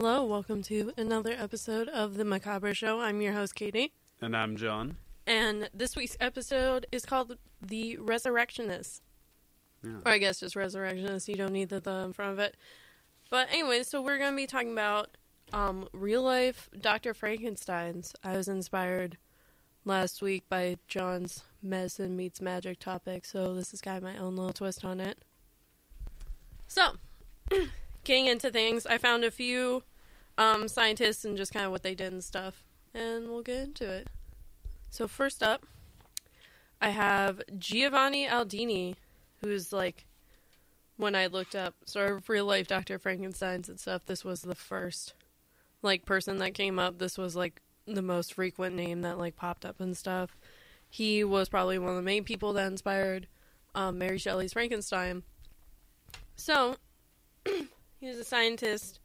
Hello. Welcome to another episode of The Macabre Show. I'm your host, Katie. And I'm Jon. And this week's episode is called The Resurrectionist. Yeah. Or I guess just Resurrectionist. You don't need the the in front of it. But anyway, so we're going to be talking about um, real life Dr. Frankenstein's. I was inspired last week by Jon's medicine meets magic topic, so this is kind of my own little twist on it. So, getting into things, I found a few um, scientists and just kind of what they did and stuff, and we'll get into it. So, first up, I have Giovanni Aldini, who's like, when I looked up sort of real life Dr. Frankenstein's and stuff, this was the first like person that came up. This was like the most frequent name that like popped up and stuff. He was probably one of the main people that inspired um, Mary Shelley's Frankenstein. So, he was a scientist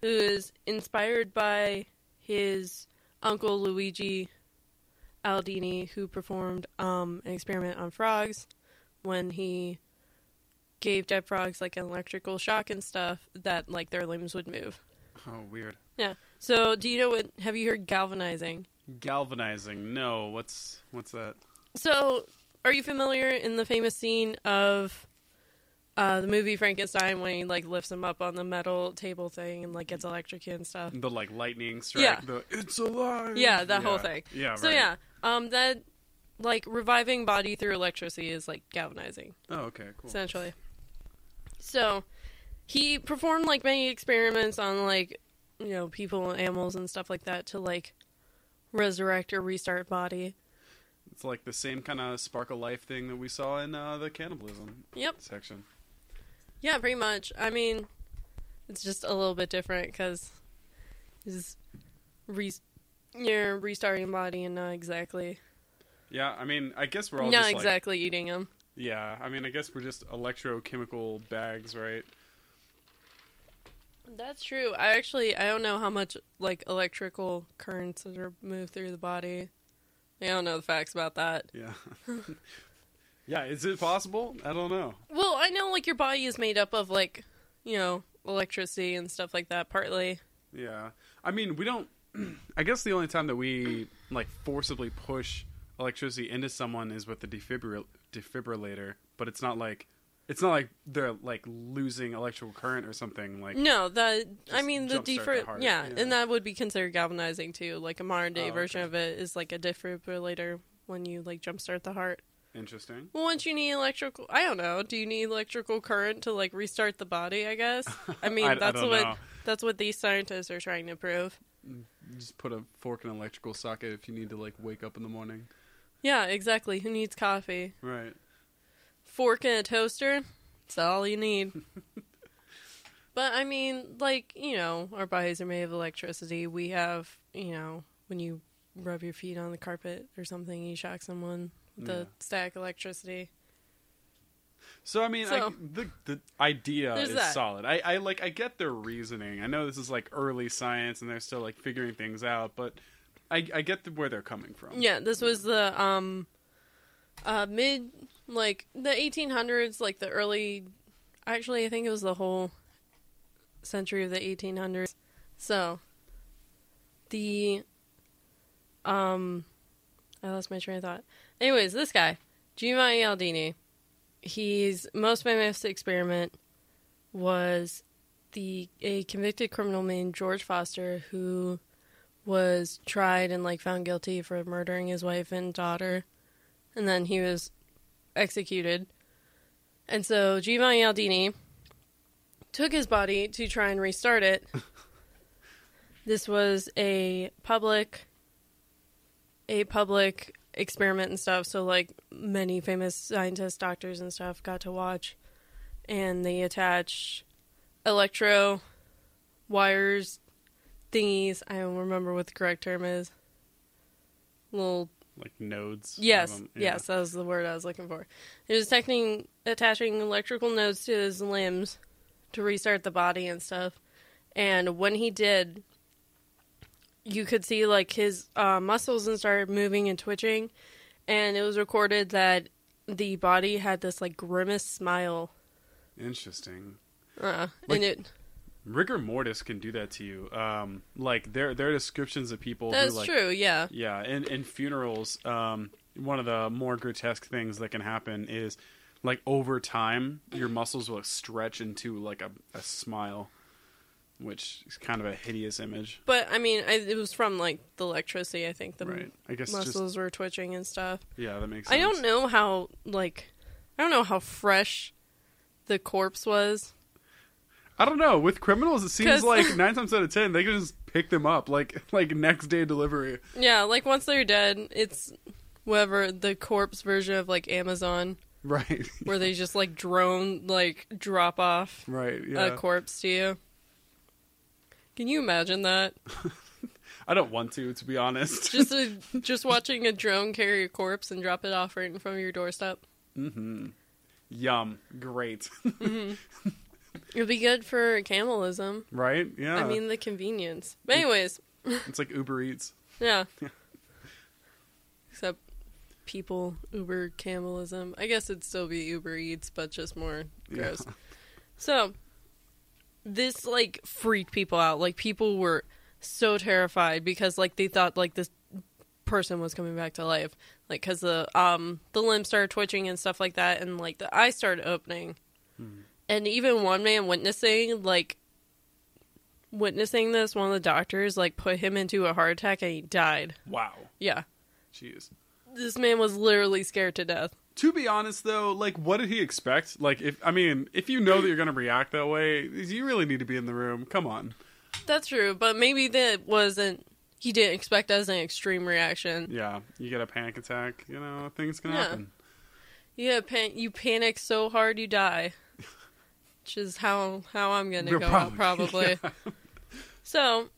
who is inspired by his uncle Luigi Aldini, who performed um, an experiment on frogs when he gave dead frogs like an electrical shock and stuff that like their limbs would move. Oh, weird. Yeah. So, do you know what? Have you heard galvanizing? Galvanizing. No, what's what's that? So, are you familiar in the famous scene of uh, the movie Frankenstein when he like lifts him up on the metal table thing and like gets electrocuted and stuff? The like lightning strike. Yeah. The it's alive. Yeah, that whole thing. Yeah. So right. yeah, um, that like reviving body through electricity is like galvanizing. Oh, okay, cool. essentially. So he performed like many experiments on like you know people and animals and stuff like that to like resurrect or restart body. It's like the same kind of spark of life thing that we saw in uh, the cannibalism Yep. section. Yeah, pretty much. I mean, it's just a little bit different because is re- you're restarting body and not exactly Yeah, I mean, I guess we're all not just like exactly eating them. yeah. I mean, I guess we're just electrochemical bags, right? That's true. I actually I don't know how much like electrical currents are moved through the body. I don't know the facts about that. Yeah. yeah. Is it possible? I don't know. Well, I know like your body is made up of like, you know, electricity and stuff like that partly. Yeah. I mean, we don't. I guess the only time that we like forcibly push electricity into someone is with the defibril- defibrillator, but it's not like it's not like they're like losing electrical current or something. Like No, the I mean the jumpstart the defer heart, yeah, yeah. and that would be considered galvanizing too. Like a modern day Oh, version okay. of it is like a defibrillator when you like jumpstart the heart. Interesting. Well, once you need electrical, I don't know. Do you need electrical current to like restart the body? I guess. I mean, I- I that's don't what know. that's what these scientists are trying to prove. Mm, just put a fork in an electrical socket if you need to like wake up in the morning. Yeah, exactly. Who needs coffee? Right. Fork in a toaster. That's all you need. but I mean, like you know, our bodies are made of electricity. We have, you know, when you rub your feet on the carpet or something, you shock someone with Yeah. the static electricity. So I mean, I, the the idea is that. solid. I, I like I get their reasoning. I know this is like early science and they're still like figuring things out, but I I get the, where they're coming from. Yeah, this was the um uh mid like the 1800s, like the early actually I think it was the whole century of the 1800s. So the um I lost my train of thought. Anyways, this guy, Giovanni Aldini, he's most famous experiment was the a convicted criminal named George Foster who was tried and like found guilty for murdering his wife and daughter and then he was executed. And so giovanni aldini took his body to try and restart it. This was a public a public experiment and stuff so like many famous scientists doctors and stuff got to watch and they attached electro wires thingies. I don't remember what the correct term is. Little Like nodes. yes. Yeah. yes, that was the word I was looking for. He was attaching attaching electrical nodes to his limbs to restart the body and stuff. And when he did, you could see like his uh, muscles and started moving and twitching, and it was recorded that the body had this like grimace smile. Interesting. Uh, Like- and it rigor mortis can do that to you. Um, like there there are descriptions of people That's who like true. Yeah. yeah, and in funerals, um, one of the more grotesque things that can happen is like over time your muscles will stretch into like a, a smile, which is kind of a hideous image. But I mean, I, it was from like the electricity. I think the right. I guess just muscles were twitching and stuff. yeah, that makes I don't know how like I don't know how fresh the corpse was. I don't know. With criminals, it seems like nine times out of ten they can just pick them up like like next day delivery. Yeah, like once they're dead, it's whatever the corpse version of like Amazon, Right. where they just like drone like drop off right. Yeah. a corpse to you. Can you imagine that? I don't want to, to be honest. Just a, just watching a drone carry a corpse and drop it off right in front of your doorstep. mm-hmm. Yum. Great. It'd be good for cannibalism, right? Yeah. I mean, the convenience. But anyways, it's like Uber Eats. yeah. Yeah. Except people Uber cannibalism. I guess it'd still be Uber Eats, but just more gross. Yeah. So this like freaked people out. Like people were so terrified because like they thought like this person was coming back to life. Like cuz the um the limbs started twitching and stuff like that and like the eyes started opening. Hmm. And even one man witnessing like witnessing this one of the doctors like put him into a heart attack and he died. Wow. Yeah. Jeez. This man was literally scared to death. To be honest, though, like, what did he expect? Like, if I mean, if you know that you're gonna react that way, you really need to be in the room. Come on. That's true, but maybe that wasn't he didn't expect as an extreme reaction. Yeah, you get a panic attack. You know, things can Yeah. happen. Yeah, pan- you panic so hard you die. Which is how how I'm gonna You're go out probably. yeah. So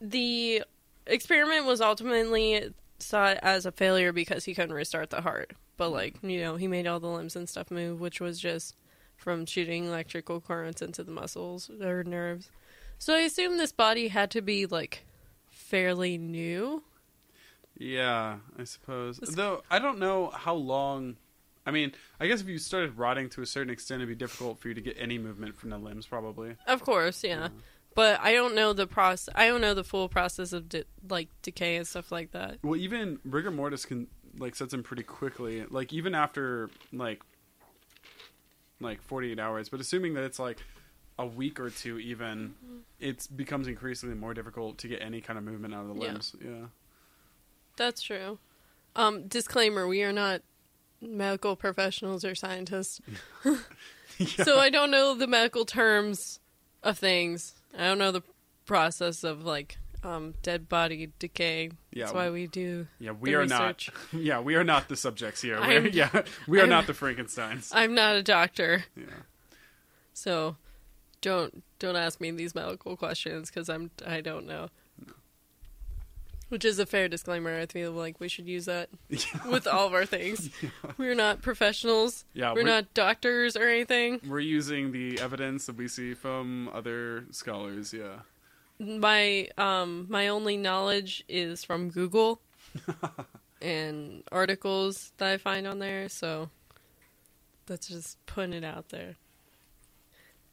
the experiment was ultimately saw it as a failure because he couldn't restart the heart. But like, you know, he made all the limbs and stuff move, which was just from shooting electrical currents into the muscles or nerves. So I assume this body had to be like fairly new. Yeah, I suppose. Though I don't know how long. I mean, I guess if you started rotting to a certain extent, it'd be difficult for you to get any movement from the limbs, probably. Of course, yeah. But I don't know the process. I don't know the full process of de- like decay and stuff like that. Well, even rigor mortis can like sets in pretty quickly. Like even after like like 48 hours, but assuming that it's like a week or two even, it becomes increasingly more difficult to get any kind of movement out of the Yeah. limbs. Yeah. That's true. Um, disclaimer: We are not medical professionals or scientists, so I don't know the medical terms of things. I don't know the process of like um, dead body decay. Yeah, That's why we do. Yeah, we are research. not. Yeah, we are not the subjects here. We're, yeah, we are I'm- not the Frankenstein's. I'm not a doctor, Yeah. so don't don't ask me these medical questions because I'm I don't know. Which is a fair disclaimer. I feel like we should use that Yeah. with all of our things. We're not professionals. Yeah, we're, we're- not doctors or anything. We're using the evidence that we see from other scholars. Yeah. My um my only knowledge is from Google and articles that I find on there, so that's just putting it out there.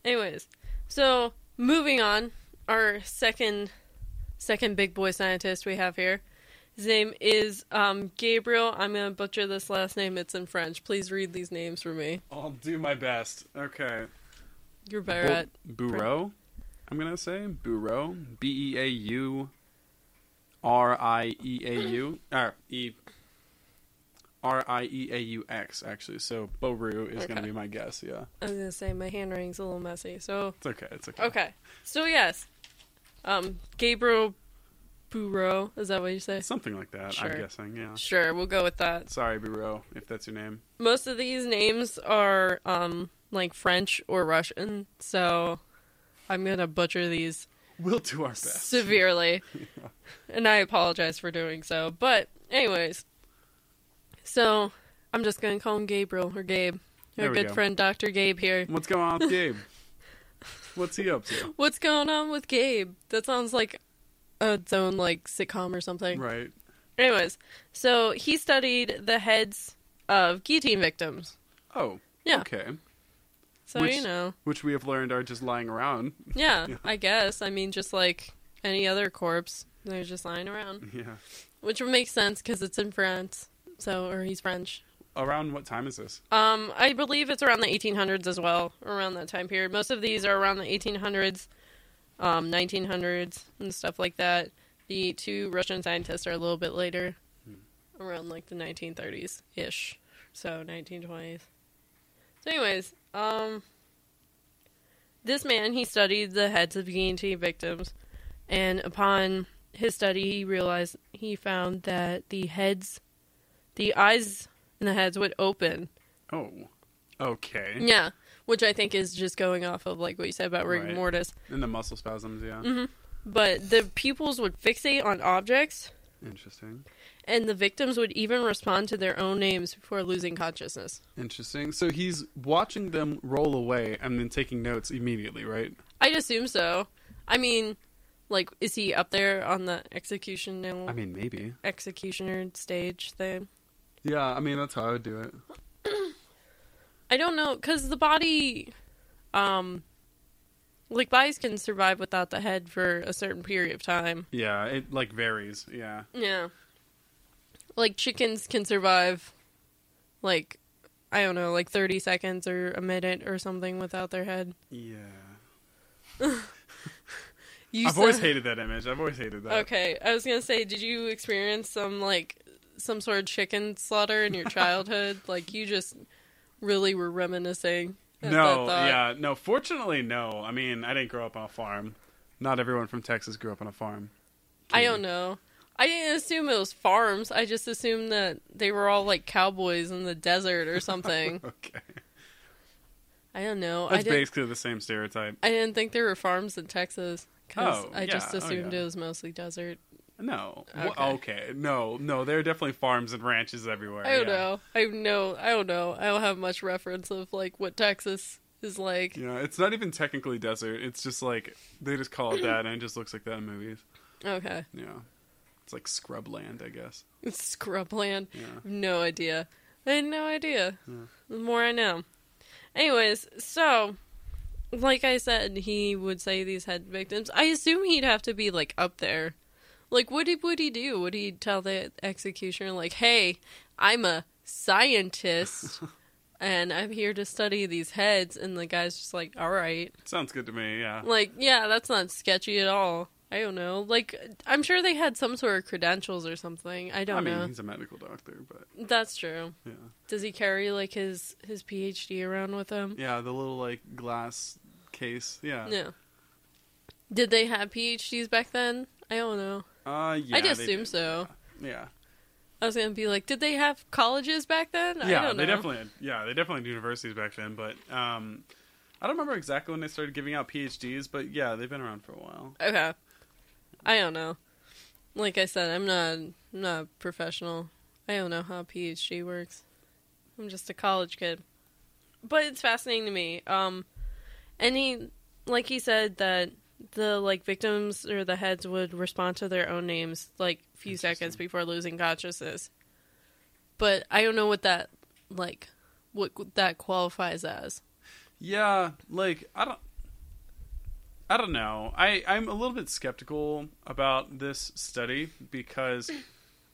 Anyways, so moving on, our second second big boy scientist we have here. His name is um, Gabriel. I'm gonna butcher this last name. It's in French. Please read these names for me. I'll do my best. Okay. You're better at Bureau. I'm gonna say Bureau. B e a u r i e a u r e r i e a u x actually. So Boru is gonna be my guess. Yeah, I was gonna say my handwriting's a little messy, so it's okay. It's okay. okay. So yes, um, Gabriel Bureau is that what you say? Something like that. Sure. I'm guessing. Yeah. Sure, we'll go with that. Sorry, Bureau, if that's your name. Most of these names are um like French or Russian, so I'm gonna butcher these We'll do our best. severely, and I apologize for doing so. But anyways, so I'm just gonna call him Gabriel or Gabe. Our good go. friend Dr. Gabe here. What's going on with Gabe? What's he up to? What's going on with Gabe? That sounds like its own like sitcom or something. Right. Anyways, so he studied the heads of guillotine victims. Oh. Yeah. Okay. So Which- you know, which we have learned are just lying around. yeah, Yeah. I guess. I mean, just like any other corpse, they're just lying around, Yeah. which would make sense because it's in France. So, or he's French. Around what time is this? Um, I believe it's around the 1800s as well, around that time period. Most of these are around the 1800s, um, 1900s, and stuff like that. The two Russian scientists are a little bit later, around like the 1930s ish, so 1920s. So, anyways, um, this man he studied the heads of guillotine victims, and upon his study, he realized he found that the heads, the eyes and the heads would open Oh. Okay. yeah, which I think is just going off of like what you said about rigor Right. mortis. And the muscle spasms, yeah. Mm-hmm. But the pupils would fixate on objects, Interesting. and the victims would even respond to their own names before losing consciousness. Interesting. So he's watching them roll away and then taking notes immediately, right? I'd assume so. I mean, like, is he up there on the execution I mean, maybe. executioner stage thing? Yeah, I mean, that's how I would do it. I don't know, because the body, um, like bodies can survive without the head for a certain period of time. Yeah, it like varies. Yeah. Yeah. Like chickens can survive like I don't know, like 30 seconds or a minute or something without their head. Yeah. You I've said- always hated that image. I've always hated that. Okay, I was going to say did you experience some like some sort of chicken slaughter in your childhood? like you just really were reminiscing. No, yeah, no. Fortunately, no. I mean, I didn't grow up on a farm. Not everyone from Texas grew up on a farm. I don't know. I didn't assume it was farms. I just assumed that they were all like cowboys in the desert or something. Okay, I don't know. I that's basically the same stereotype. I didn't think there were farms in Texas because Oh, I just yeah. Oh, assumed yeah. it was mostly desert. No, Okay. okay. okay, no, no. There are definitely farms and ranches everywhere. I don't yeah. know. I know. I don't know. I don't have much reference of like what Texas is like. Yeah, it's not even technically desert. It's just like they just call it that, and it just looks like that in movies. Okay, Yeah, it's like scrubland, I guess. it's scrubland. Yeah. No idea. I had no idea. Yeah. The more I know. Anyways, so like I said, he would say these head victims. I assume he'd have to be like up there. Like, what did would he do? Would he tell the executioner like, "Hey, I'm a scientist, and I'm here to study these heads," and the guy's just like, "All right." Sounds good to me. Yeah. Like, yeah, that's not sketchy at all. I don't know. Like, I'm sure they had some sort of credentials or something. I don't know. I mean, know. he's a medical doctor, but That's true. yeah, Does he carry like his his PhD around with him? yeah, the little like glass case. Yeah. Yeah. Did they have PhDs back then? I don't know. Uh, yeah. I'd assume did. so. Yeah. I was gonna be like, did they have colleges back then? I Yeah, don't know. they definitely had, yeah, they definitely had universities back then, but um I don't remember exactly when they started giving out PhDs, but yeah, they've been around for a while. Okay. I don't know. Like I said, I'm not I'm not a professional. I don't know how a PhD works. I'm just a college kid. But it's fascinating to me. Um and he like he said that the like victims or the heads would respond to their own names like a few seconds before losing consciousness. But I don't know what that like what that qualifies as. Yeah, like I don't I don't know. I I'm a little bit skeptical about this study because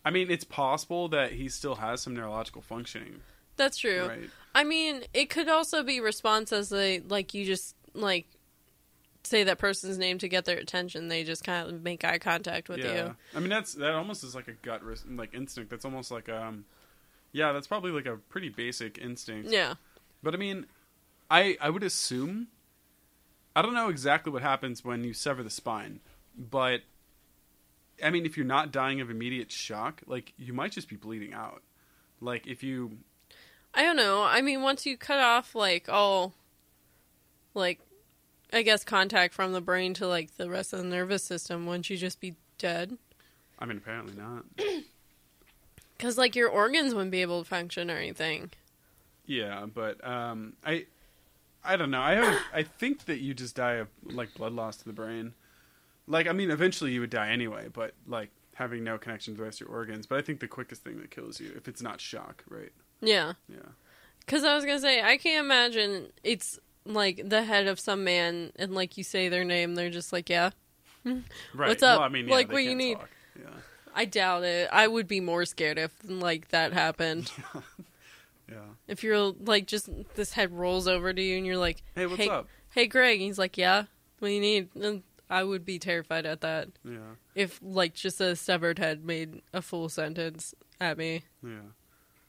I mean, it's possible that he still has some neurological functioning, That's true. right? I mean, it could also be response as they like you just like say that person's name to get their attention. They just kind of make eye contact with you. yeah. I mean, that's that almost is like a gut like instinct. That's almost like um yeah, that's probably like a pretty basic instinct. Yeah. But I mean, I I would assume I don't know exactly what happens when you sever the spine, but I mean, if you're not dying of immediate shock, like you might just be bleeding out. Like if you I don't know. I mean, once you cut off like all like I guess contact from the brain to like the rest of the nervous system, wouldn't you just be dead? I mean, apparently not. Because like your organs wouldn't be able to function or anything. Yeah, but um I I don't know. I have, I think that you just die of like blood loss to the brain. Like I mean, eventually you would die anyway, but like having no connection to the rest of your organs. But I think the quickest thing that kills you if it's not shock, right? Yeah. Yeah. Because I was gonna say I can't imagine it's like the head of some man and like you say their name, they're just like, yeah. Right. What's up? Well, I mean, yeah, Like, what you need? Yeah. I doubt it. I would be more scared if like that happened. Yeah. if you're like just this head rolls over to you and you're like, Hey, what's hey, up? Hey, Greg. And he's like, yeah. What do you need? And I would be terrified at that Yeah. if like just a severed head made a full sentence at me. Yeah.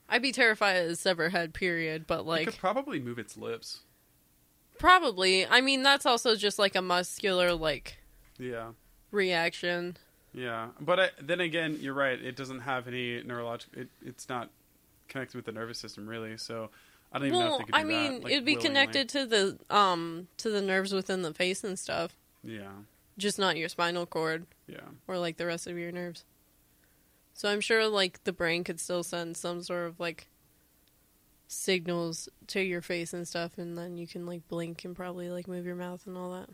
I'd be terrified of a severed head. Period. But It like could probably move its lips. Probably. I mean, that's also just like a muscular like Yeah. reaction. Yeah. But I, then again, you're right. It doesn't have any neurological. It, it's not connected with the nervous system really. So I don't even know if they could do I mean, that, like, it'd be willingly. connected to the um to the nerves within the face and stuff, Yeah. just not your spinal cord Yeah. or like the rest of your nerves. So I'm sure like the brain could still send some sort of like signals to your face and stuff, and then you can like blink and probably like move your mouth and all that.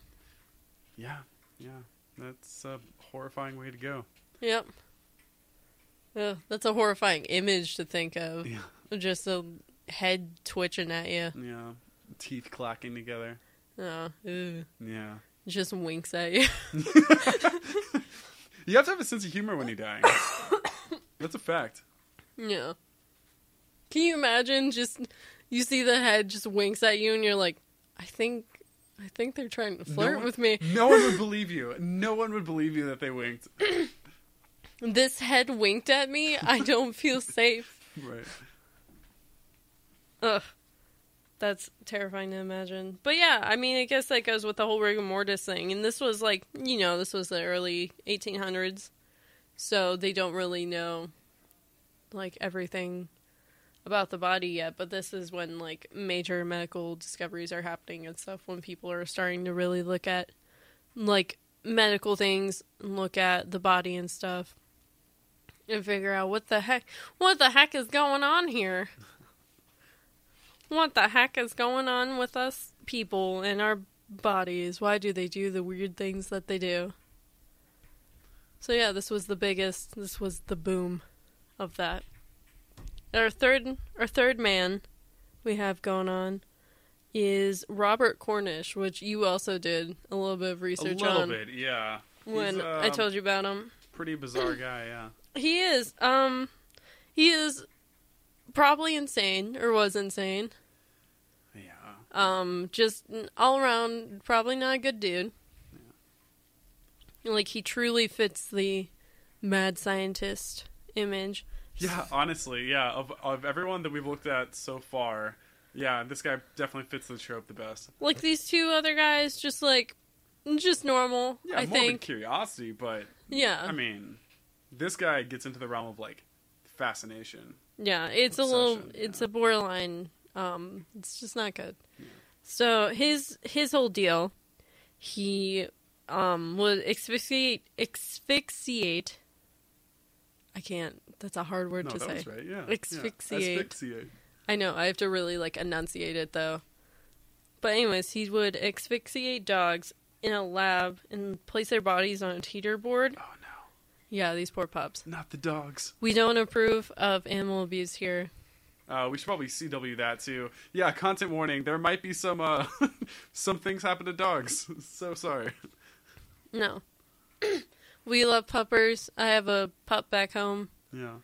Yeah. Yeah. That's a horrifying way to go. Yep. Ugh, that's a horrifying image to think of. Yeah. Just a head twitching at you. Yeah. Teeth clacking together. Oh, ew. Yeah. just winks at you. You have to have a sense of humor when you're dying. That's a fact. Yeah. Can you imagine just you see the head just winks at you and you're like, I think I think they're trying to flirt one- with me. No one would believe you. No one would believe you that they winked. This head winked at me. I don't feel safe. Right. Ugh. That's terrifying to imagine. But yeah, I mean, I guess that goes with the whole rigor mortis thing. And this was like, you know, this was the early 1800s. So they don't really know, like, everything about the body yet. But this is when, like, major medical discoveries are happening and stuff. When people are starting to really look at, like, medical things look at the body and stuff. And figure out what the heck, what the heck is going on here what the heck is going on with us people and our bodies? Why do they do the weird things that they do? So yeah, this was the biggest. This was the boom of that. Our third, our third man we have going on is Robert Cornish, which you also did a little bit of research on. A little on bit, yeah. when He's, I um, told you about him. Pretty bizarre guy, yeah. He is. Um, he is probably insane or was insane. Yeah. Um, just all around, probably not a good dude. Yeah. Like he truly fits the mad scientist image. Yeah, honestly, yeah. Of of everyone that we've looked at so far, yeah, this guy definitely fits the trope the best. Like these two other guys, just like, just normal. Yeah, I think. curiosity, but Yeah, I mean, this guy gets into the realm of like fascination. yeah. It's a little. It's yeah. a borderline. Um, it's just not good. So his his whole deal, he um would asphyxiate asphyxiate. I can't. That's a hard word No, to that say. was right. Yeah. yeah. Asphyxiate. Asphyxiate. I know, I have to really like enunciate it though. But anyways, he would asphyxiate dogs in a lab and place their bodies on a teeter board. Oh no, Yeah, these poor pups. not the dogs. We don't approve of animal abuse here. Uh, we should probably CW that too. Yeah, content warning. There might be some uh, some things happen to dogs. so sorry. No. we love puppers. I have a pup back home Yeah.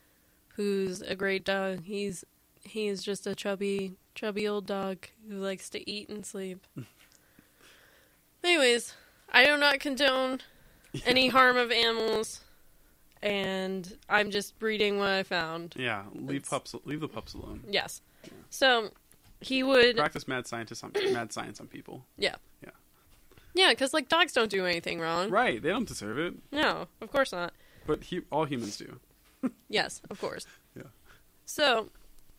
who's a great dog. He's he's just a chubby chubby old dog who likes to eat and sleep. Anyways, I do not condone any harm of animals and I'm just reading what I found. Yeah. Leave It's- pups. Leave the pups alone. Yes. So he would Practice mad scientist on mad science on people. yeah. Yeah. Yeah, cuz like dogs don't do anything wrong. Right. They don't deserve it, No, of course not. but he, all humans do. Yes, of course. Yeah. So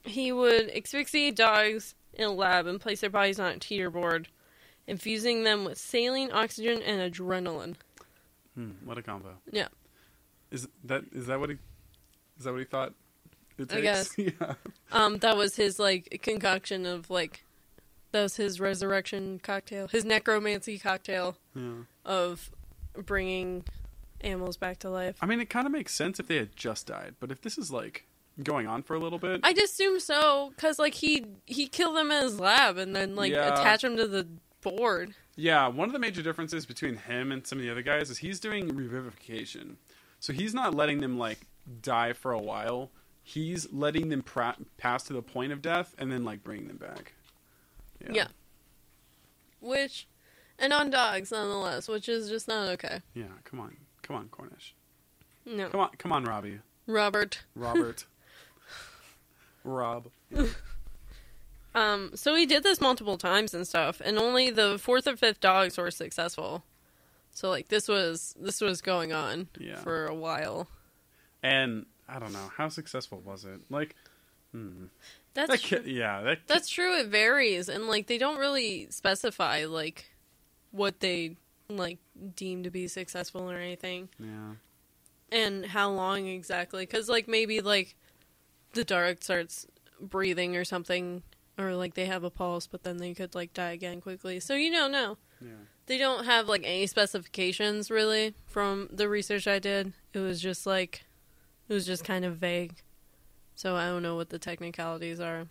he would asphyxiate dogs in a lab and place their bodies on a teeter board, infusing them with saline, oxygen, and adrenaline. Hmm, what a combo. Yeah. Is that is that what he is that what he thought? It I guess. yeah. Um, that was his like concoction of like, that was his resurrection cocktail, his necromancy cocktail Yeah. of bringing animals back to life. I mean, it kind of makes sense if they had just died, but if this is like going on for a little bit. I'd assume so, cause like he he killed them in his lab and then like Yeah. attach them to the board. Yeah, one of the major differences between him and some of the other guys is he's doing revivification. So he's not letting them like die for a while. He's letting them pra- pass to the point of death and then like bringing them back. Yeah. Which, and on dogs nonetheless, which is just not okay. Yeah, come on. Come on, Cornish. No, Come on, come on, Robbie. Robert. Robert. Rob. Um, so he did this multiple times and stuff, and only the fourth or fifth dogs were successful. So like this was this was going on Yeah. for a while. And I don't know, how successful was it? Like hmm. That's That kid, yeah, that that's true. It varies, and like they don't really specify like what they like deemed to be successful or anything, yeah. and how long exactly. Because like maybe like the dark starts breathing or something, or like they have a pulse, but then they could like die again quickly. So you don't know. Yeah. They don't have like any specifications really from the research I did. It was just like it was just kind of vague. So I don't know what the technicalities are.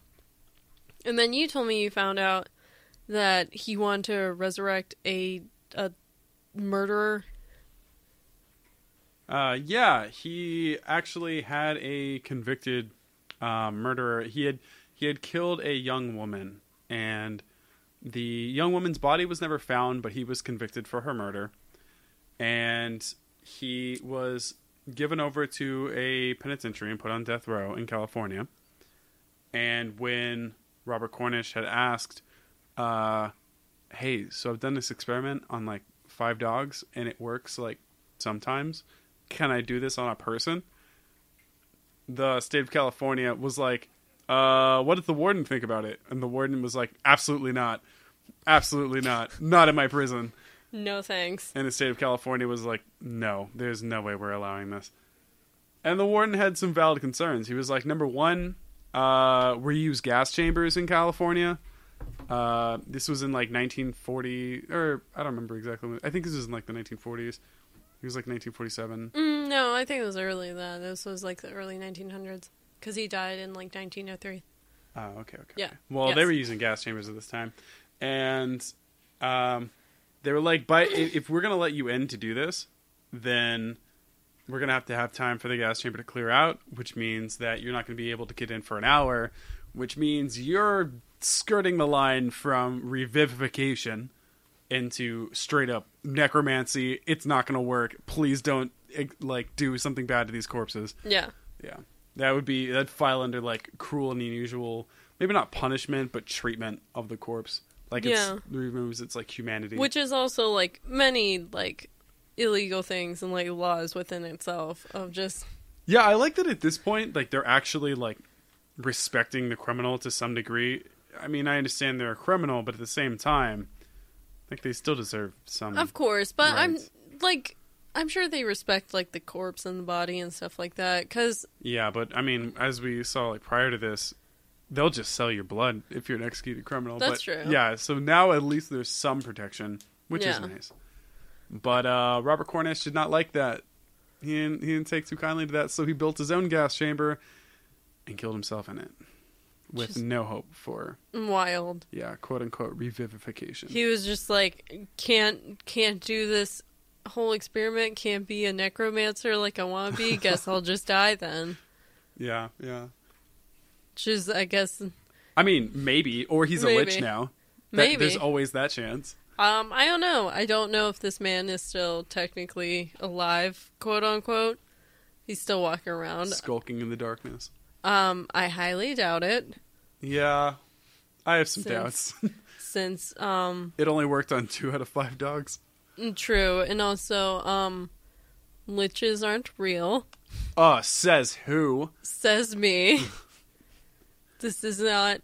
And then you told me you found out that he wanted to resurrect a a murderer. Uh, yeah, he actually had a convicted uh, murderer. He had he had killed a young woman, and the young woman's body was never found, but he was convicted for her murder, and he was given over to a penitentiary and put on death row in California. And when Robert Cornish had asked, uh, "Hey, so I've done this experiment on like five dogs, and it works like sometimes." can I do this on a person? The state of California was like, uh, what did the warden think about it? And the warden was like, absolutely not. Absolutely not. Not in my prison. No thanks. And the state of California was like, no, there's no way we're allowing this. And the warden had some valid concerns. He was like, number one, uh, we use gas chambers in California. Uh, this was in like 1940, or I don't remember exactly. when- I think this was in like the 1940s. It was like 1947. Mm, no, I think it was early that. This was like the early 1900s because he died in like 1903. Oh, okay, okay. Yeah. Well, they were using gas chambers at this time, and um, they were like, "But if we're gonna let you in to do this, then we're gonna have to have time for the gas chamber to clear out, which means that you're not gonna be able to get in for an hour, which means you're skirting the line from revivification into straight up necromancy. It's not gonna work. Please don't like do something bad to these corpses." Yeah. Yeah, that would be that'd file under like cruel and unusual, maybe not punishment, but treatment of the corpse. Like Yeah. it's removes its like humanity. Which is also like many like illegal things and like laws within itself of just yeah, I like that at this point, like they're actually like respecting the criminal to some degree. I mean, I understand they're a criminal, but at the same time, like they still deserve some. Of course, but I'm like, I'm sure they respect like the corpse and the body and stuff like that. Because Yeah, but I mean, as we saw like prior to this, they'll just sell your blood if you're an executed criminal. That's but, true. Yeah, so now at least there's some protection, which is nice. But uh, Robert Cornish did not like that. He didn't, he didn't take too kindly to that, so he built his own gas chamber and killed himself in it, with Just- no hope for wild. yeah, quote unquote revivification. He was just like, can't can't do this whole experiment. Can't be a necromancer like I want to be. Guess I'll just die then. yeah, yeah. Which is, I guess, I mean, maybe, or he's a lich Maybe. now. That- maybe. there's always that chance. Um, I don't know. I don't know if this man is still technically alive, quote unquote. He's still walking around. Skulking in the darkness. Um, I highly doubt it, Yeah, I have some Since- doubts. since um, It only worked on two out of five dogs. true, and also um, liches aren't real. Uh, says who? Says me. this is not.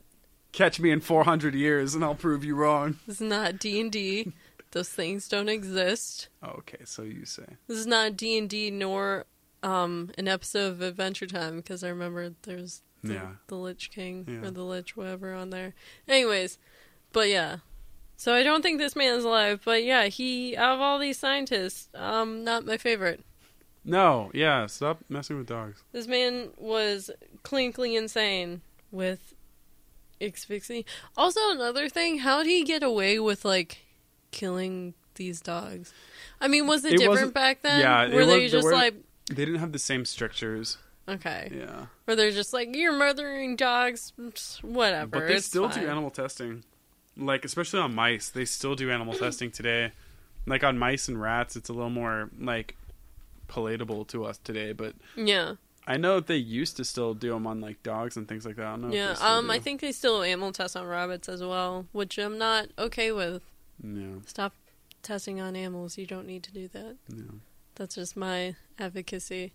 Catch me in 400 years and I'll prove you wrong. This is not D and D. Those things don't exist. Okay, so you say. This is not D and D nor um an episode of Adventure Time because I remember there's the, Yeah. the Lich King Yeah. or the Lich whatever on there. Anyways, but yeah. So I don't think this man is alive, but yeah, he out of all these scientists, um, not my favorite. No, yeah, stop messing with dogs. This man was clinically insane with asphyxie. Also, another thing, how did he get away with like killing these dogs? I mean, was it, It different back then? yeah, it were they just were- like They didn't have the same strictures. okay? Yeah. Where they're just like you're murdering dogs, whatever. But they still fine. do animal testing. Like especially on mice, they still do animal testing today. Like on mice and rats, it's a little more like palatable to us today, but Yeah, I know they used to still do them on like dogs and things like that. I don't know. if yeah. Um, do. I think they still animal test on rabbits as well, which I'm not okay with. Yeah, Stop testing on animals. You don't need to do that. yeah, That's just my advocacy.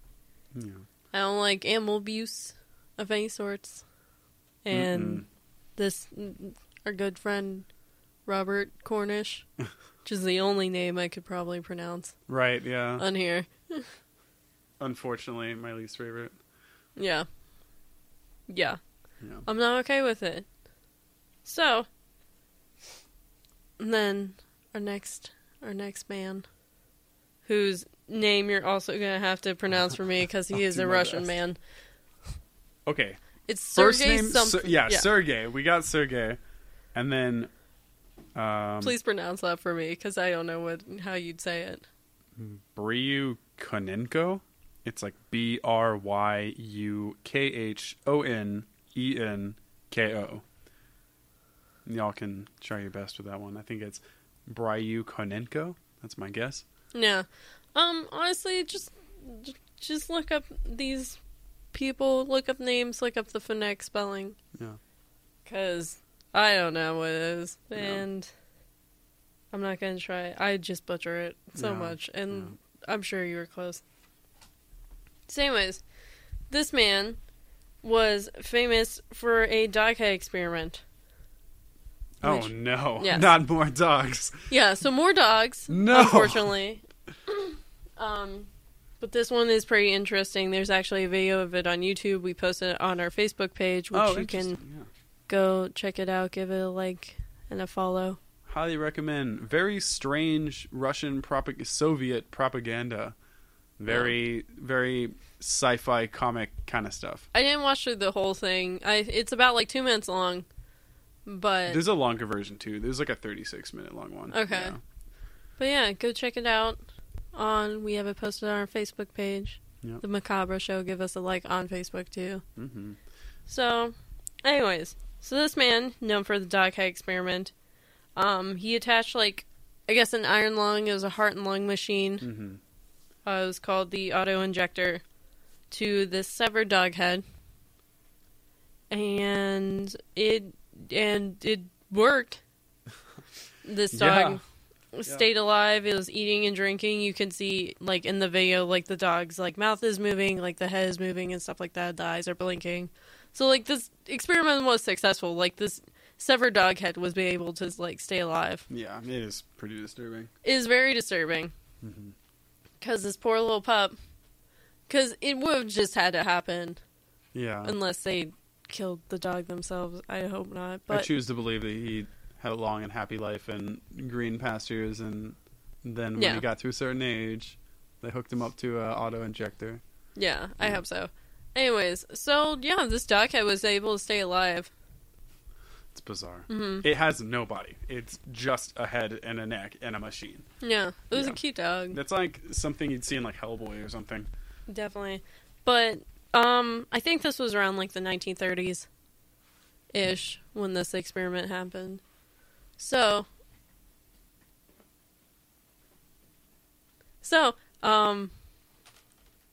yeah. I don't like animal abuse of any sorts. And Mm-mm. this, mm, our good friend Robert Cornish, which is the only name I could probably pronounce right, yeah. on here. Unfortunately, my least favorite. Yeah. Yeah. Yeah. I'm not okay with it. So, and then our next, our next man, whose name you're also gonna have to pronounce for me because he is a Russian best. man. Okay, It's first Sergey name, something. Ser- yeah, Sergey. We got Sergey, and then um, Please pronounce that for me because I don't know what how you'd say it. Bryu Konenko. It's like B R Y U K H O N E N K O. Y'all can try your best with that one. I think it's Bryukhonenko. That's my guess. Yeah. Um. Honestly, just just look up these people. Look up names. Look up the phonetic spelling. Yeah. Cause I don't know what it is, and I'm not gonna try. I just butcher it so much, and I'm sure you were close. So, anyways, this man was famous for a dog head experiment. Oh Which- no! Yes. Not more dogs. Yeah, so more dogs. No. Unfortunately. Um, but this one is pretty interesting. There's actually a video of it on YouTube. We posted it on our Facebook page, which oh, you can. Yeah. go check it out, give it a like and a follow. Highly recommend. Very strange Russian propag- Soviet propaganda. Very, very sci-fi comic kind of stuff. I didn't watch through the whole thing. I it's about like two minutes long, but There's a longer version too. There's like a 36 minute long one. Okay. Yeah. but yeah, go check it out. On we have it posted on our Facebook page, Yep. the Macabre Show. Give us a like on Facebook too. hmm So, anyways, so this man, known for the dog head experiment, um, he attached like, I guess an iron lung. It was a heart and lung machine. hmm Uh, it was called the auto injector to this severed dog head, and it and it worked. This dog stayed alive. It was eating and drinking. You can see like in the video, like the dog's like mouth is moving, like the head is moving and stuff like that. The eyes are blinking. So like this experiment was successful. Like this severed dog head was be able to like stay alive. Yeah, it is pretty disturbing. It is very disturbing mm-hmm. because this poor little pup. Because it would have just had to happen Yeah. unless they killed the dog themselves. I hope not. But I choose to believe that he had a long and happy life in green pastures, and then when Yeah. he got to a certain age, they hooked him up to an auto injector. yeah, I Yeah. hope so. Anyways, so yeah, this dog head was able to stay alive. It's bizarre. hmm It has no body. It's just a head and a neck and a machine. Yeah, it was Yeah. a cute dog. That's like something you'd see in like Hellboy or something. Definitely. But um I think this was around like the 1930s ish when this experiment happened. So So, um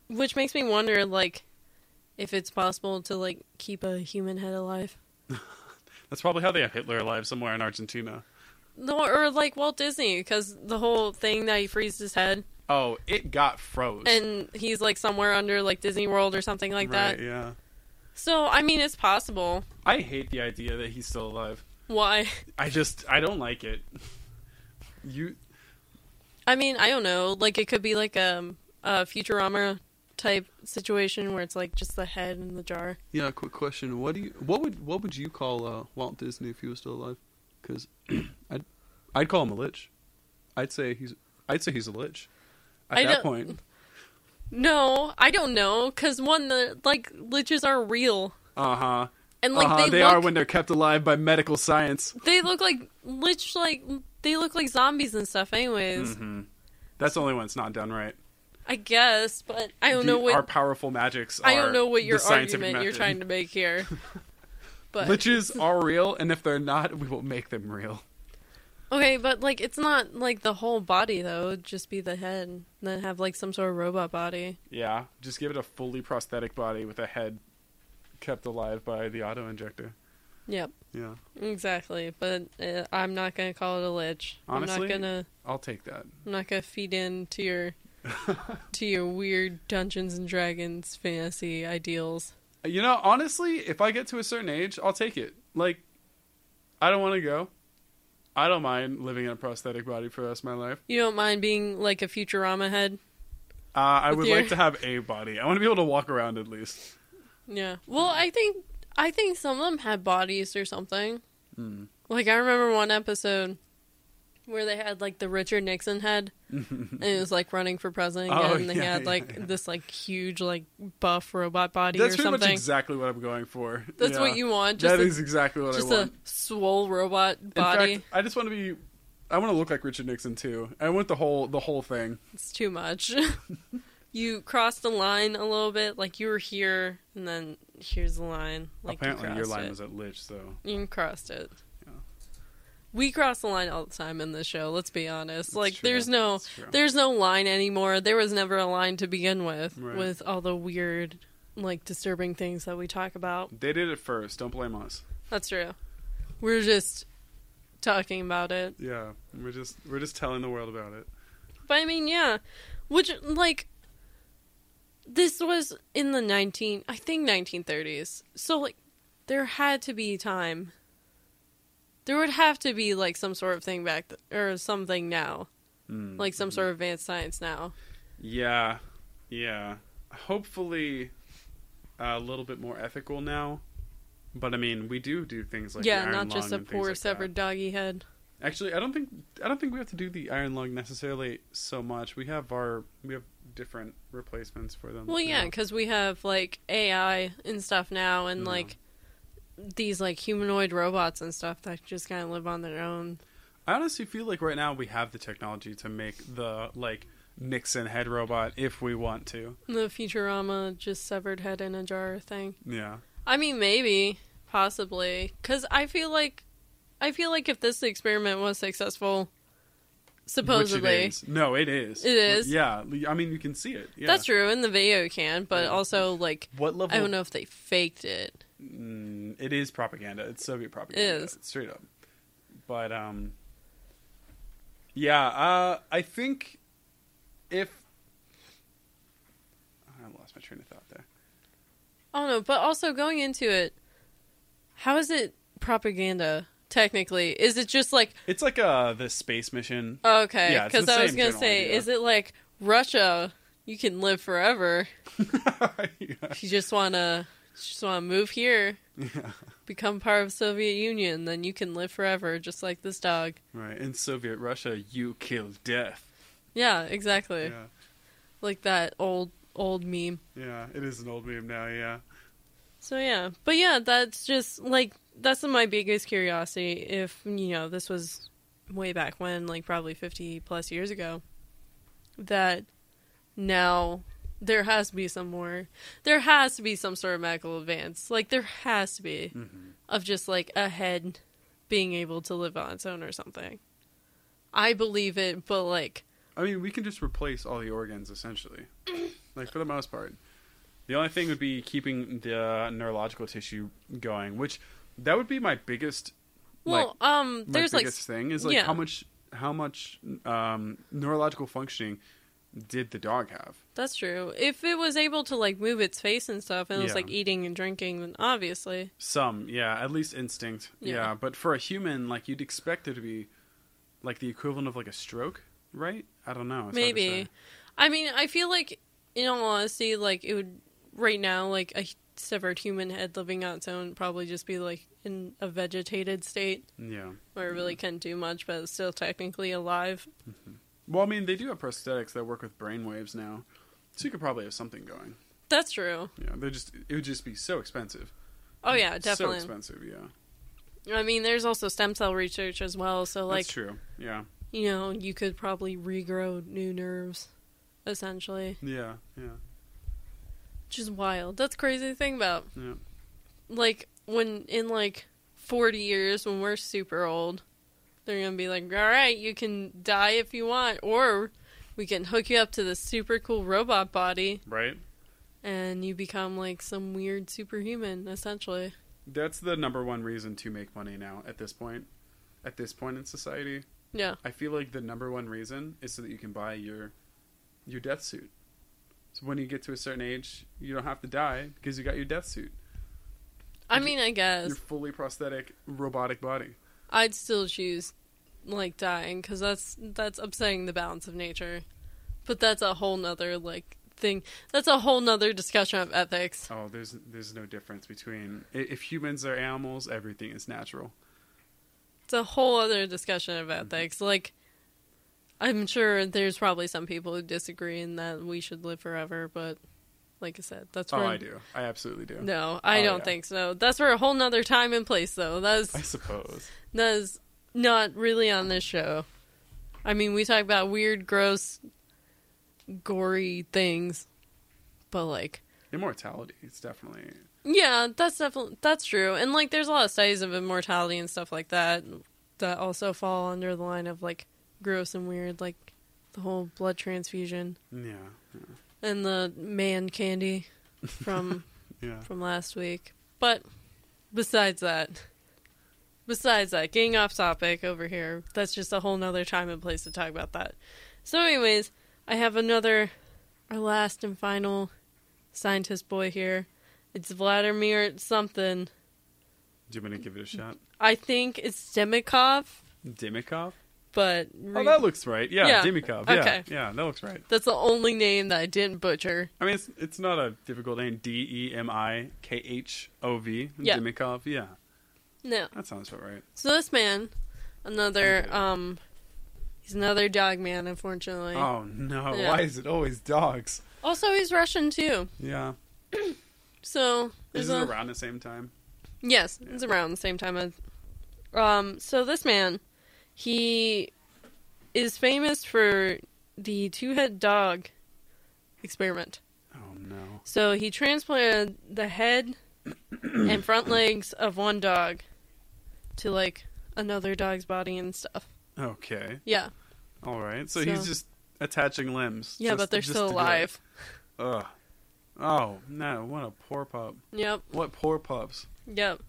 which makes me wonder like if it's possible to like keep a human head alive. That's probably how they have Hitler alive somewhere in Argentina. No, or like Walt Disney because the whole thing that he freezes his head Oh, it got froze. and he's like somewhere under like Disney World or something like that. Right, Yeah. So, I mean, it's possible. I hate the idea that he's still alive. Why? I just I don't like it. You I mean, I don't know. Like, it could be like um, a Futurama type situation where it's like just the head in the jar. Yeah, quick question. What do you what would what would you call uh, Walt Disney if he was still alive? Cuz I'd I'd call him a lich. I'd say he's I'd say he's a lich. At I that point. No, I don't know. Cause one, the like liches are real, Uh huh. And like uh-huh. they, they look, are when they're kept alive by medical science. they look like lich like they look like zombies and stuff. Anyways, hmm That's the only when it's not done right. I guess, but I don't The- know what our powerful magics. I don't know what your argument you're trying to make here. But Liches are real, and if they're not, we will make them real. okay, but like it's not like the whole body though. It'd just be the head, and then have like some sort of robot body. Yeah, just give it a fully prosthetic body with a head kept alive by the auto injector. Yep, Yeah, exactly. But uh, I'm not gonna call it a lich. I'm not gonna. I'll take that. I'm not gonna feed in to your to your weird Dungeons and Dragons fantasy ideals. You know, honestly, if I get to a certain age, I'll take it. Like, I don't want to go. I don't mind living in a prosthetic body for the rest of my life. You don't mind being like a Futurama head? Uh, I would your- like to have a body. I want to be able to walk around at least. Yeah. Well, I think I think some of them had bodies or something. Hmm. Like I remember one episode where they had like the Richard Nixon head, and it was like running for president again. Oh, and they yeah, had like yeah. this like huge like buff robot body That's or pretty much something. exactly what I'm going for. That's Yeah. what you want. Just That a, is exactly what just I a want. swole robot In body. fact, I just want to be. I want to look like Richard Nixon too. I want the whole the whole thing. It's too much. you crossed the line a little bit, like you were here, and then here's the line. Like you Apparently, your line it. was at Lich, so You crossed it. Yeah. We cross the line all the time in this show. Let's be honest. Like, true. there's no, there's no line anymore. There was never a line to begin with, Right. with all the weird, like disturbing things that we talk about. they did it first. Don't blame us. That's true. We're just talking about it. Yeah, we're just we're just telling the world about it. But I mean, yeah, which like this was in the 19 I think 1930s. So like there had to be time. There would have to be like some sort of thing back th- or something now. Mm. Like some sort of advanced science now. Yeah, yeah. Hopefully, a little bit more ethical now. But I mean, we do do things like yeah, not just a poor like that. severed doggy head. Actually, I don't think I don't think we have to do the iron lung necessarily so much. We have our we have different replacements for them. Well, yeah, because we have like AI and stuff now, and Yeah. like these like humanoid robots and stuff that just kind of live on their own. I honestly feel like right now we have the technology to make the like Nixon head robot if we want to. The Futurama just severed head in a jar thing. Yeah. I mean, maybe, possibly, because I feel like, I feel like if this experiment was successful, supposedly, Which it is. No, it is. It is? Yeah. I mean, you can see it. Yeah. that's true in the video you can, but Yeah. also like What level? I don't know if they faked it. Mm, it is propaganda. It's Soviet propaganda. is. straight up. But um, yeah. Uh, I think if I lost my train of thought there. I don't know, but also going into it, how is it propaganda? Technically, is it just like It's like uh the space mission. okay? Because the I was gonna say, idea. is it like Russia? You can live forever. yeah. If you just wanna just wanna move here, Yeah. become part of Soviet Union, then you can live forever, just like this dog. Right. In Soviet Russia, you kill death. Yeah, exactly. Yeah. Like that old old meme. Yeah. It is an old meme now. Yeah. So yeah, but yeah, that's just like that's my biggest curiosity. If you know this was way back when, like probably fifty plus years ago, that now there has to be some more. There has to be some sort of medical advance. Like there has to be hmm of just like a head being able to live on its own or something. I believe it, but like I mean, we can just replace all the organs essentially, like for the most part. The only thing would be keeping the neurological tissue going, which that would be my biggest, well, um, my there's like biggest thing is like yeah. how much how much um, neurological functioning did the dog have? That's true. If it was able to like move its face and stuff and it was like eating and drinking, then obviously. Some, yeah, at least instinct, yeah. Yeah. But for a human, like you'd expect it to be like the equivalent of like a stroke, right? I don't know. It's maybe. I mean, I feel like in all honesty, like it would right now, like a severed human head living on its own probably just be like in a vegetated state Yeah. where it really can't do much, but it's still technically alive. Mm-hmm. Well, I mean, they do have prosthetics that work with brainwaves now, So you could probably have something going. That's true. Yeah, they just it would just be so expensive. Oh yeah, definitely. So expensive, yeah. I mean, there's also stem cell research as well. So like, That's true. Yeah. you know, you could probably regrow new nerves, essentially, Yeah. Yeah. Which is wild. That's crazy to think about. Yeah. Like when in like 40 years when we're super old, they're gonna be like, all right, you can die if you want, or we can hook you up to this super cool robot body, Right. and you become like some weird superhuman, essentially. That's the number one reason to make money now at this point. At this point in society, Yeah. I feel like the number one reason is so that you can buy your your death suit. So when you get to a certain age, you don't have to die because you got your death suit. I mean, I guess Your fully prosthetic robotic body. I'd still choose like dying because that's that's upsetting the balance of nature. But that's a whole nother like thing. That's a whole nother discussion of ethics. Oh, there's there's no difference between i- if humans are animals, everything is natural. It's a whole other discussion of mm-hmm. ethics. Like, I'm sure there's probably some people who disagree in that we should live forever. But like I said, that's Oh, for I do. I absolutely do. no, I Oh, don't yeah. think so. That's for a whole nother time and place, though. That's I suppose. that is not really on this show. I mean, we talk about weird, gross, gory things, but like, Immortality is definitely yeah, that's definitely that's true. And like, there's a lot of studies of immortality and stuff like that that also fall under the line of like gross and weird, like the whole blood transfusion yeah. and the man candy from Yeah. from last week. But besides that, besides that, getting off topic over here, that's just a whole nother time and place to talk about that. So, anyways, I have another, our last and final scientist boy here. It's Vladimir something. Do you want me to give it a shot? I think it's Demikhov, Dimikov? But Oh, that looks right. Yeah, Yeah. Dimikov. Yeah, Okay. yeah, that looks right. that's the only name that I didn't butcher. I mean, it's it's not a difficult name. D E M I K H O V. Yeah. Dimikov. Yeah, No. that sounds about right. So this man, another, um, he's another dog man, unfortunately. Oh no! Yeah. Why is it always dogs? Also, he's Russian too. Yeah, So this is a around the same time? yes, it's around the same time as. Um, so this man, he is famous for the two-head dog experiment. Oh no! So he transplanted the head and front legs of one dog to like another dog's body and stuff. Okay, Yeah, all right. So, So- he's just attaching limbs. yeah, just- but they're still to do it. alive. Ugh. Oh no! What a poor pup. Yep. What poor pups? Yep.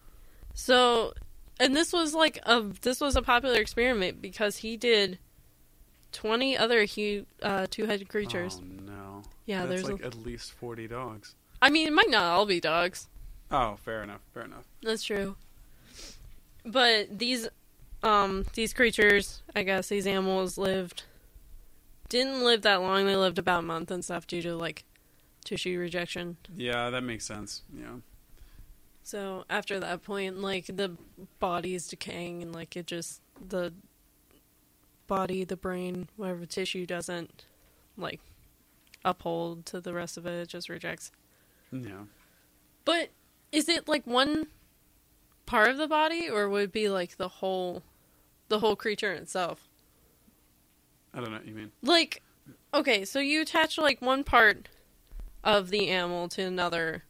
So, and this was like a this was a popular experiment because he did twenty other hu- uh, two-headed creatures. Oh no! Yeah, That's there's. like a, at least forty dogs. I mean, it might not all be dogs. Oh, fair enough. Fair enough. That's true. But these, um, these creatures, I guess these animals lived, didn't live that long. They lived about a month and stuff due to like tissue rejection. Yeah, that makes sense. Yeah. So after that point, like the body is decaying and like it just the body, the brain, whatever tissue doesn't like uphold to the rest of it, it just rejects. Yeah. But is it like one part of the body or would it be like the whole the whole creature itself? I don't know what you mean. Like okay, so you attach like one part of the animal to another.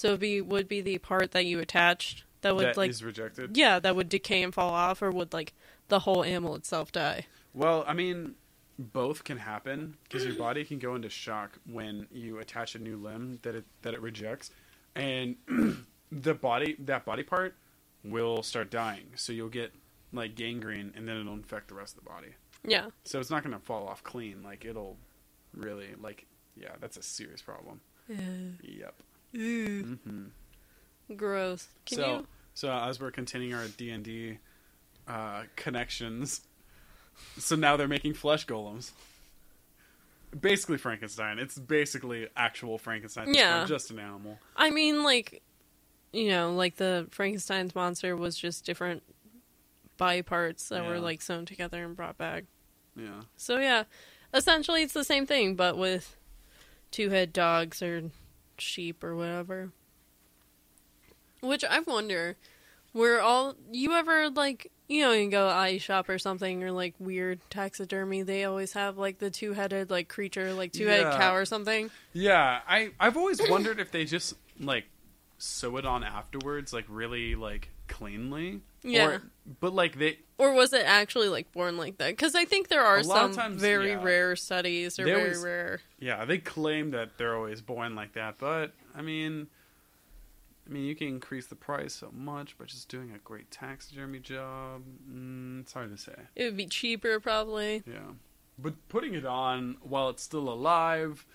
So it'd be would be the part that you attached that would That like is rejected. Yeah, that would decay and fall off, or would like the whole animal itself die? Well, I mean, both can happen because your body can go into shock when you attach a new limb that it that it rejects, and the body that body part will start dying. So you'll get like gangrene, and then it'll infect the rest of the body. Yeah. So it's not going to fall off clean. Like it'll really like yeah, that's a serious problem. Yeah. Yep. Hmm Gross. Can so you? so as we're continuing our D and D uh, connections, so now they're making flesh golems. Basically Frankenstein. It's basically actual Frankenstein. Yeah. just an animal. I mean, like, you know, like the Frankenstein's monster was just different body parts that were like sewn together and brought back. Yeah. So yeah, essentially it's the same thing, but with two head dogs or sheep or whatever. Which I wonder, were all you ever like you know you go eye shop or something or like weird taxidermy they always have like the two headed like creature like two headed Yeah. cow or something. Yeah, I I've always wondered if they just like sew it on afterwards, like really like cleanly. Yeah. Or, but like they Or was it actually like born like that? Because I think there are A lot of some times, very yeah. rare studies or They very always- rare. yeah they claim that they're always born like that, but I mean. I mean, you can increase the price so much by just doing a great taxidermy job. Mm, it's hard to say. It would be cheaper probably. Yeah, but putting it on while it's still alive,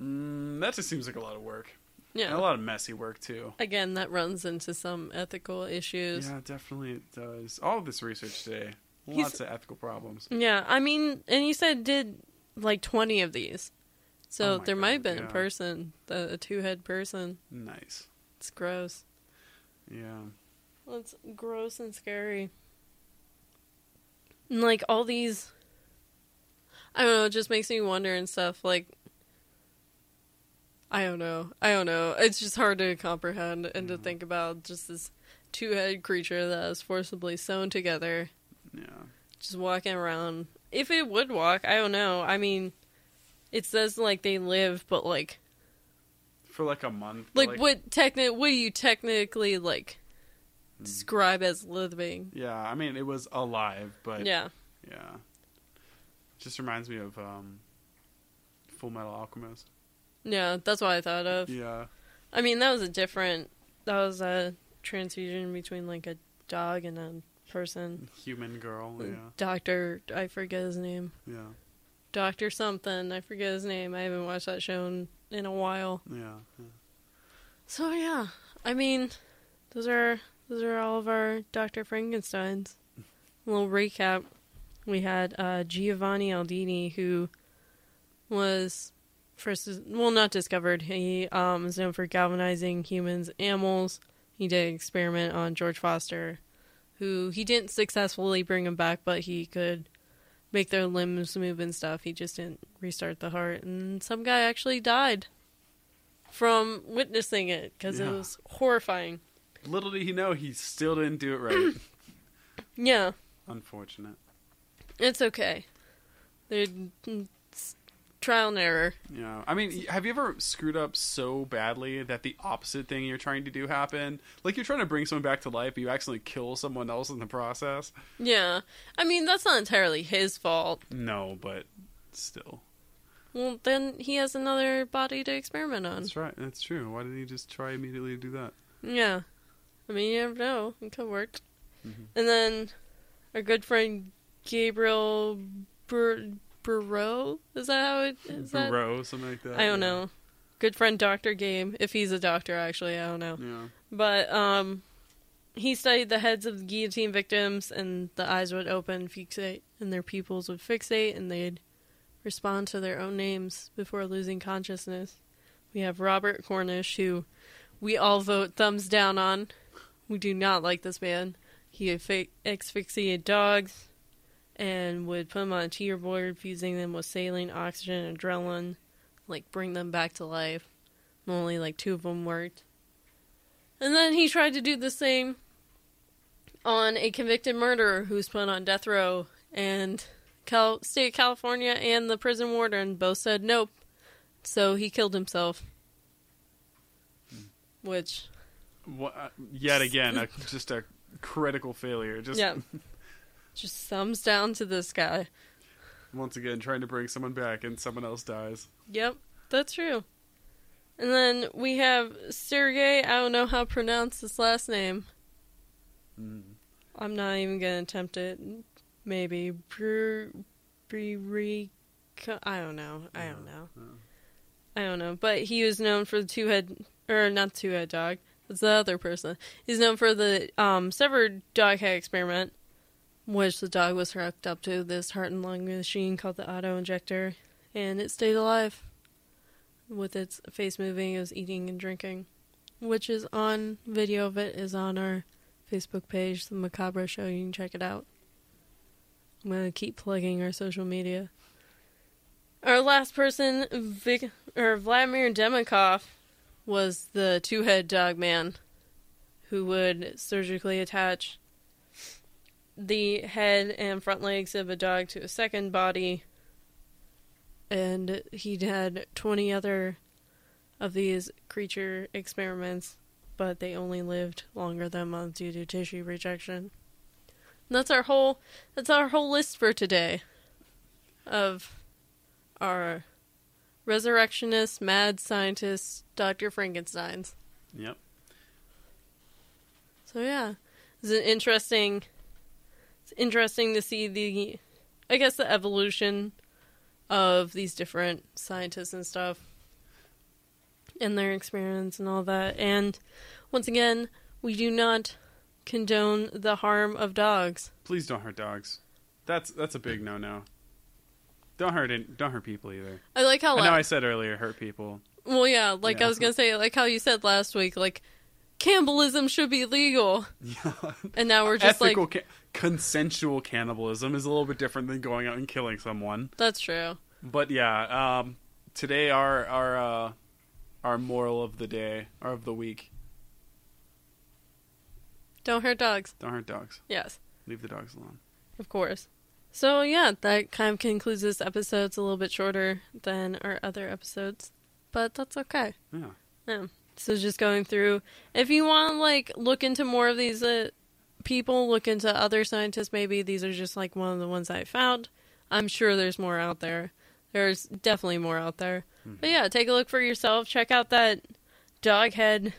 mm, that just seems like a lot of work. Yeah. And a lot of messy work too. Again, that runs into some ethical issues. Yeah, definitely it does. All of this research today, He's- lots of ethical problems. Yeah, I mean, and you said did like 20 of these. So Oh there might have been yeah. a person, a, a two head person. Nice. It's gross. Yeah. Well, it's gross and scary. And like all these, I don't know, it just makes me wonder and stuff. Like, I don't know. I don't know. It's just hard to comprehend and to think about just this two headed creature that is forcibly sewn together, Yeah. just walking around. If it would walk, I don't know. I mean, it says like they live, but like, For like a month. like, what techni- What do you technically like Hmm. describe as living? Yeah, I mean it was alive, but yeah. yeah. Just reminds me of um Fullmetal Alchemist. Yeah, that's what I thought of. Yeah. I mean, that was a different. That was a transfusion between like a dog and a person. Human girl, yeah. Doctor, I forget his name. Yeah. Doctor something. I forget his name. I haven't watched that show in, in a while. Yeah. yeah. So yeah, I mean, those are those are all of our Doctor Frankenstein's. A little recap: we had uh, Giovanni Aldini, who was first, well, not discovered. He um, is known for galvanizing humans, animals. He did an experiment on George Forster, who he didn't successfully bring him back, but he could make their limbs move and stuff. He just didn't restart the heart, and some guy actually died from witnessing it because Yeah. it was horrifying. Little did he know he still didn't do it right. Yeah, Unfortunate. it's okay. They're, it's trial and error. Yeah. I mean, have you ever screwed up so badly that the opposite thing you're trying to do happened? Like you're trying to bring someone back to life, but you accidentally kill someone else in the process? Yeah, I mean that's not entirely his fault. No, but still. Well, then he has another body to experiment on. That's right. That's true. Why didn't he just try immediately to do that? Yeah, I mean you never know. It could work. Mhm. And then our good friend Gabriel Burrow is that how it is? That? Burrow, something like that. I don't yeah. know. Good friend Doctor Game, if he's a doctor, actually, I don't know. Yeah. But um, he studied the heads of the guillotine victims, and the eyes would open, fixate, and their pupils would fixate, and they'd respond to their own names before losing consciousness. We have Robert Cornish, who we all vote thumbs down on. We do not like this man. He asphyxiated dogs and would put them on a teeter board, fusing them with saline, oxygen, and adrenaline, like bring them back to life. Only like two of them worked. And then he tried to do the same on a convicted murderer who's put on death row, and Cal- state of California and the prison warden both said nope. So he killed himself. Which, Wha- uh, yet again, a, just a critical failure. Just yeah, just thumbs down to this guy. once again trying to bring someone back and someone else dies. Yep, that's true. And then we have Sergey. I don't know how to pronounce his last name. Mm. I'm not even gonna attempt it. Maybe Br- Bri- I don't know. I don't know. I don't know. But he was known for the two head, or not two head dog. That's the other person. He's known for the um, severed dog head experiment, which the dog was hooked up to this heart and lung machine called the auto injector, and it stayed alive. With its face moving, it was eating and drinking, which is on video of it is on our Facebook page, The Macabre Show. You can check it out. I'm to keep plugging our social media. Our last person, Vic, or Vladimir Demikhov, was the two-head dog man who would surgically attach the head and front legs of a dog to a second body. And he'd had 20 other of these creature experiments, but they only lived longer than a month due to tissue rejection. And that's our whole that's our whole list for today of our resurrectionist, mad scientists, Dr. Frankenstein's. Yep. So yeah, it's an interesting. Interesting to see the, I guess the evolution of these different scientists and stuff, and their experiments and all that. And once again, we do not condone the harm of dogs. Please don't hurt dogs. That's that's a big no no. Don't hurt it. Don't hurt people either. I like how. I la- I said earlier hurt people. well, yeah, like I was gonna say, like how you said last week, like cannibalism should be legal, Yeah. and now we're just Ethical like, ca- consensual cannibalism is a little bit different than going out and killing someone. that's true. But yeah, um, today our our uh, our moral of the day or of the week: Don't hurt dogs. don't hurt dogs. Yes. Leave the dogs alone. Of course. So yeah, that kind of concludes this episode. It's a little bit shorter than our other episodes, but that's okay. Yeah. Yeah. So just going through. If you want to like look into more of these uh, people, look into other scientists. Maybe these are just like one of the ones I found. I'm sure there's more out there. There's definitely more out there. But yeah, take a look for yourself. Check out that dog head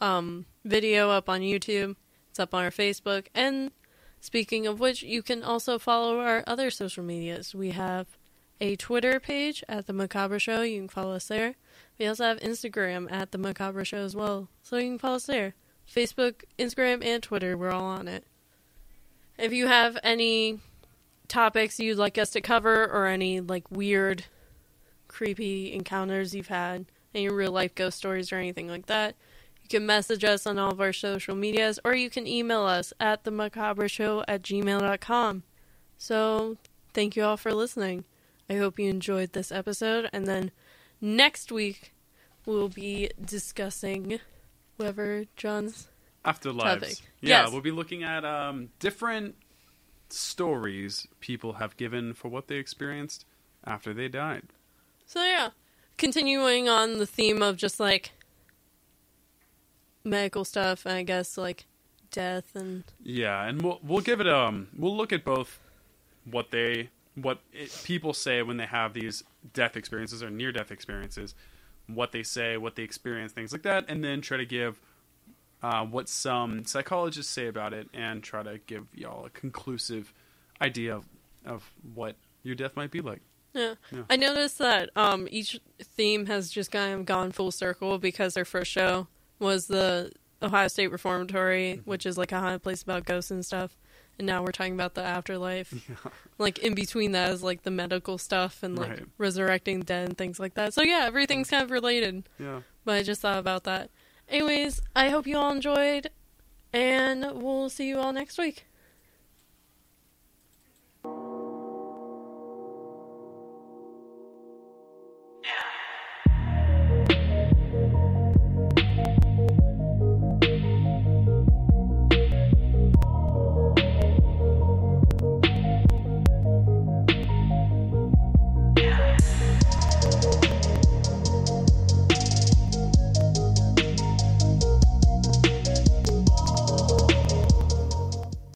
um, video up on YouTube. It's up on our Facebook. And speaking of which, you can also follow our other social medias. We have a Twitter page at The Macabre Show. You can follow us there. We also have Instagram at The Macabre Show as well. So you can follow us there. Facebook, Instagram, and Twitter. We're all on it. If you have any topics you'd like us to cover or any like weird creepy encounters you've had any real life ghost stories or anything like that you can message us on all of our social medias or you can email us at the macabre show at gmail.com so thank you all for listening i hope you enjoyed this episode and then next week we'll be discussing whatever Jon's Afterlives. Topic. Yeah, Yes. we'll be looking at um, different stories people have given for what they experienced after they died. So yeah, continuing on the theme of just like medical stuff, I guess like death and Yeah, and we'll we'll give it um we'll look at both what they what it, people say when they have these death experiences or near death experiences, what they say, what they experience, things like that, and then try to give uh, what some psychologists say about it, and try to give y'all a conclusive idea of, of what your death might be like. yeah. Yeah. I noticed that um each theme has just kind of gone full circle because their first show was the Ohio State Reformatory, which is like a haunted place about ghosts and stuff. And now we're talking about the afterlife. Like in between that is like the medical stuff and like Right. resurrecting dead and things like that. So yeah, everything's kind of related. Yeah. But I just thought about that. Anyways, I hope you all enjoyed, and we'll see you all next week.